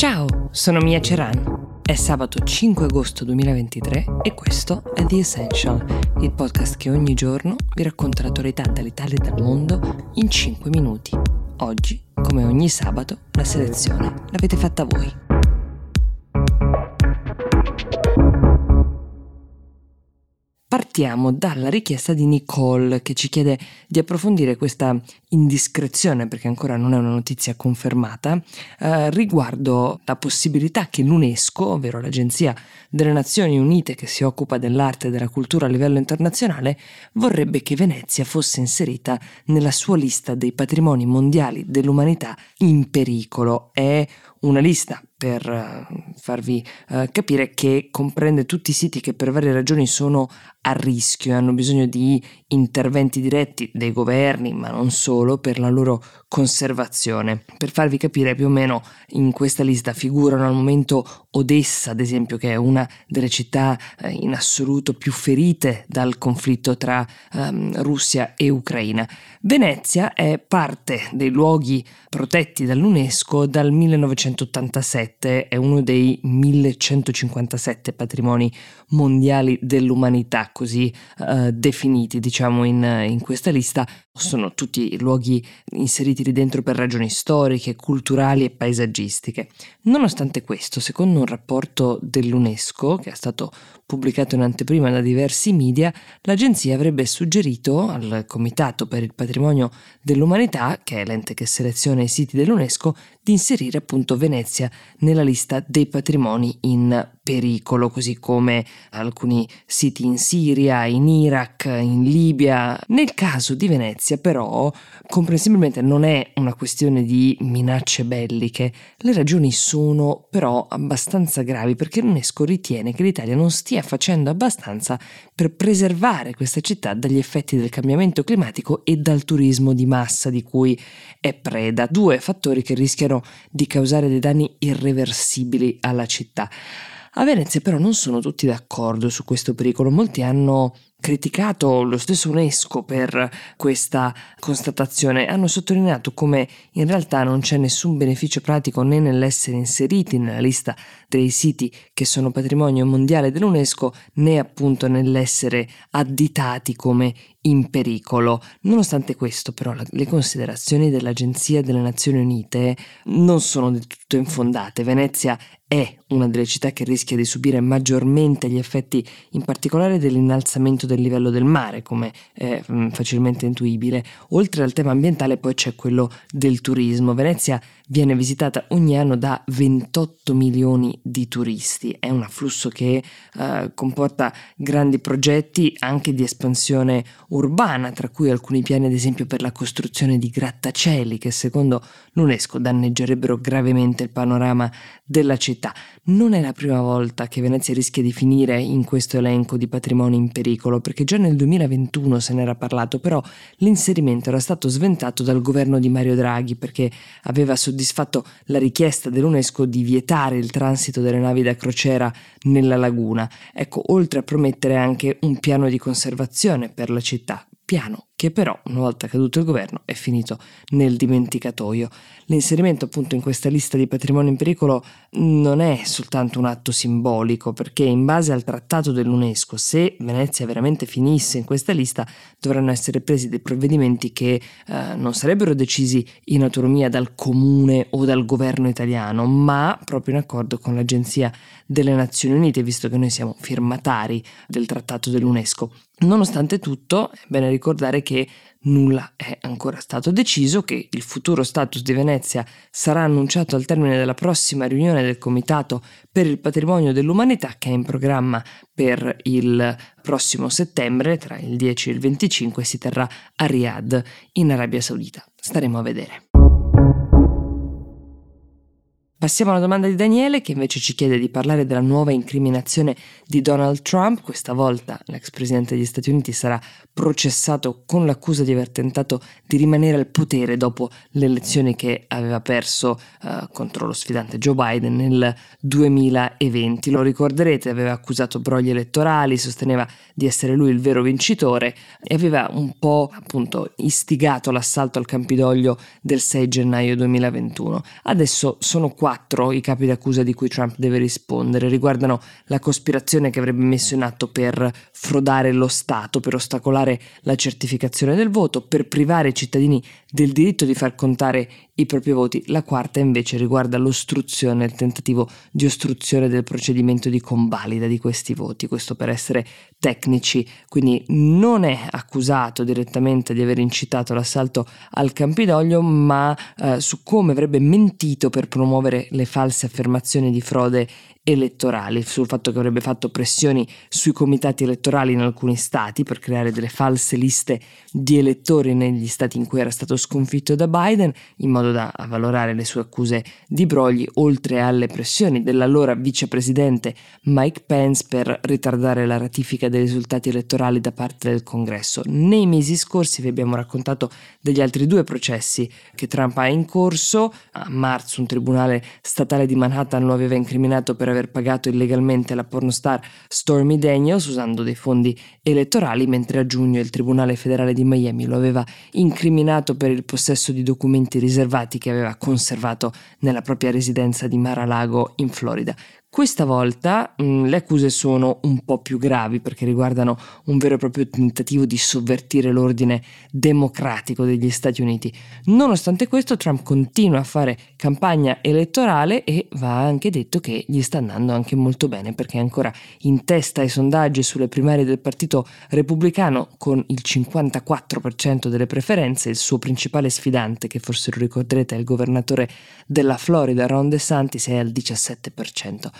Ciao, sono Mia Ceran. È sabato 5 agosto 2023 e questo è The Essential, il podcast che ogni giorno vi racconta l'attualità dall'Italia e dal mondo in 5 minuti. Oggi, come ogni sabato, la selezione l'avete fatta voi. Partiamo dalla richiesta di Nicole che ci chiede di approfondire questa indiscrezione, perché ancora non è una notizia confermata, eh, riguardo la possibilità che l'UNESCO, ovvero l'Agenzia delle Nazioni Unite che si occupa dell'arte e della cultura a livello internazionale, vorrebbe che Venezia fosse inserita nella sua lista dei patrimoni mondiali dell'umanità in pericolo. È una lista per uh, farvi uh, capire che comprende tutti i siti che per varie ragioni sono a rischio e hanno bisogno di interventi diretti dei governi, ma non solo, per la loro conservazione. Per farvi capire più o meno in questa lista figurano al momento Odessa, ad esempio, che è una delle città eh, in assoluto più ferite dal conflitto tra um, Russia e Ucraina. Venezia è parte dei luoghi protetti dall'UNESCO dal 1987, è uno dei 1157 patrimoni mondiali dell'umanità, così uh, definiti, diciamo, in, in questa lista. Sono tutti luoghi inseriti lì dentro per ragioni storiche, culturali e paesaggistiche. Nonostante questo, secondo un rapporto dell'UNESCO, che è stato pubblicato in anteprima da diversi media, l'agenzia avrebbe suggerito al Comitato per il Patrimonio dell'Umanità, che è l'ente che seleziona i siti dell'UNESCO, di inserire appunto Venezia nella lista dei patrimoni in pericolo, così come alcuni siti in Siria, in Iraq, in Libia. Nel caso di Venezia però comprensibilmente non è una questione di minacce belliche, le ragioni sono però abbastanza gravi perché l'UNESCO ritiene che l'Italia non stia facendo abbastanza per preservare questa città dagli effetti del cambiamento climatico e dal turismo di massa di cui è preda, due fattori che rischiano di causare dei danni irreversibili alla città. A Venezia però non sono tutti d'accordo su questo pericolo, molti hanno criticato lo stesso UNESCO per questa constatazione, hanno sottolineato come in realtà non c'è nessun beneficio pratico né nell'essere inseriti nella lista dei siti che sono patrimonio mondiale dell'UNESCO né appunto nell'essere additati come in pericolo. Nonostante questo però le considerazioni dell'Agenzia delle Nazioni Unite non sono del tutto infondate. Venezia è una delle città che rischia di subire maggiormente gli effetti in particolare dell'innalzamento del livello del mare, come è mm, facilmente intuibile. Oltre al tema ambientale poi c'è quello del turismo. Venezia viene visitata ogni anno da 28 milioni di turisti, è un afflusso che eh, comporta grandi progetti anche di espansione urbana, tra cui alcuni piani ad esempio per la costruzione di grattacieli che secondo l'UNESCO danneggerebbero gravemente il panorama della città. Non è la prima volta che Venezia rischia di finire in questo elenco di patrimoni in pericolo, perché già nel 2021 se n'era parlato, però l'inserimento era stato sventato dal governo di Mario Draghi perché aveva soddisfatto la richiesta dell'UNESCO di vietare il transito delle navi da crociera nella laguna. Ecco, oltre a promettere anche un piano di conservazione per la città, piano che però, una volta caduto il governo, è finito nel dimenticatoio. L'inserimento appunto in questa lista di patrimonio in pericolo non è soltanto un atto simbolico, perché in base al trattato dell'UNESCO, se Venezia veramente finisse in questa lista, dovranno essere presi dei provvedimenti che eh, non sarebbero decisi in autonomia dal comune o dal governo italiano, ma proprio in accordo con l'Agenzia delle Nazioni Unite, visto che noi siamo firmatari del trattato dell'UNESCO. Nonostante tutto, è bene ricordare che che nulla è ancora stato deciso, che il futuro status di Venezia sarà annunciato al termine della prossima riunione del Comitato per il Patrimonio dell'Umanità che è in programma per il prossimo settembre, tra il 10 e il 25 si terrà a Riyadh in Arabia Saudita. Staremo a vedere. Passiamo alla domanda di Daniele che invece ci chiede di parlare della nuova incriminazione di Donald Trump. Questa volta l'ex presidente degli Stati Uniti sarà processato con l'accusa di aver tentato di rimanere al potere dopo le elezioni che aveva perso uh, contro lo sfidante Joe Biden nel 2020. Lo ricorderete, aveva accusato brogli elettorali, sosteneva di essere lui il vero vincitore e aveva un po' appunto istigato l'assalto al Campidoglio del 6 gennaio 2021. Adesso sono qua quattro i capi d'accusa di cui Trump deve rispondere. Riguardano la cospirazione che avrebbe messo in atto per frodare lo Stato, per ostacolare la certificazione del voto, per privare i cittadini del diritto di far contare i propri voti. La quarta invece riguarda l'ostruzione, il tentativo di ostruzione del procedimento di convalida di questi voti, questo per essere tecnici, quindi non è accusato direttamente di aver incitato l'assalto al Campidoglio, ma eh, su come avrebbe mentito per promuovere le false affermazioni di frode elettorali, sul fatto che avrebbe fatto pressioni sui comitati elettorali in alcuni stati per creare delle false liste di elettori negli stati in cui era stato sconfitto da Biden, in modo da avvalorare le sue accuse di brogli, oltre alle pressioni dell'allora vicepresidente Mike Pence per ritardare la ratifica dei risultati elettorali da parte del Congresso. Nei mesi scorsi vi abbiamo raccontato degli altri due processi che Trump ha in corso. A marzo un tribunale statale di Manhattan lo aveva incriminato per aver pagato illegalmente la pornostar Stormy Daniels usando dei fondi elettorali, mentre a giugno il Tribunale federale di Miami lo aveva incriminato per il possesso di documenti riservati che aveva conservato nella propria residenza di Mar-a-Lago in Florida. Questa volta mh, mm, le accuse sono un po' più gravi perché riguardano un vero e proprio tentativo di sovvertire l'ordine democratico degli Stati Uniti. Nonostante questo Trump continua a fare campagna elettorale e va anche detto che gli sta andando anche molto bene perché è ancora in testa ai sondaggi sulle primarie del Partito Repubblicano con il 54% delle preferenze, il suo principale sfidante che forse lo ricorderete è il governatore della Florida Ron DeSantis è al 17%.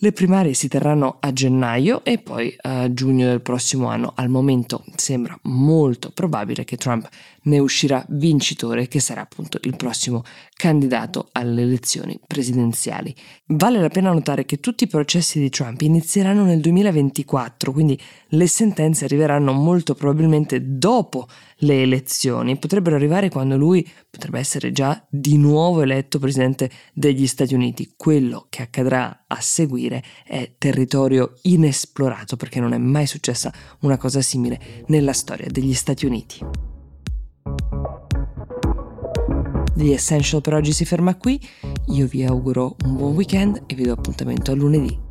Le primarie si terranno a gennaio e poi a giugno del prossimo anno. Al momento sembra molto probabile che Trump ne uscirà vincitore, che sarà appunto il prossimo candidato alle elezioni presidenziali. Vale la pena notare che tutti i processi di Trump inizieranno nel 2024, quindi le sentenze arriveranno molto probabilmente dopo le elezioni, potrebbero arrivare quando lui potrebbe essere già di nuovo eletto presidente degli Stati Uniti. Quello che accadrà a seguire è territorio inesplorato perché non è mai successa una cosa simile nella storia degli Stati Uniti. The Essential per oggi si ferma qui, io vi auguro un buon weekend e vi do appuntamento a lunedì.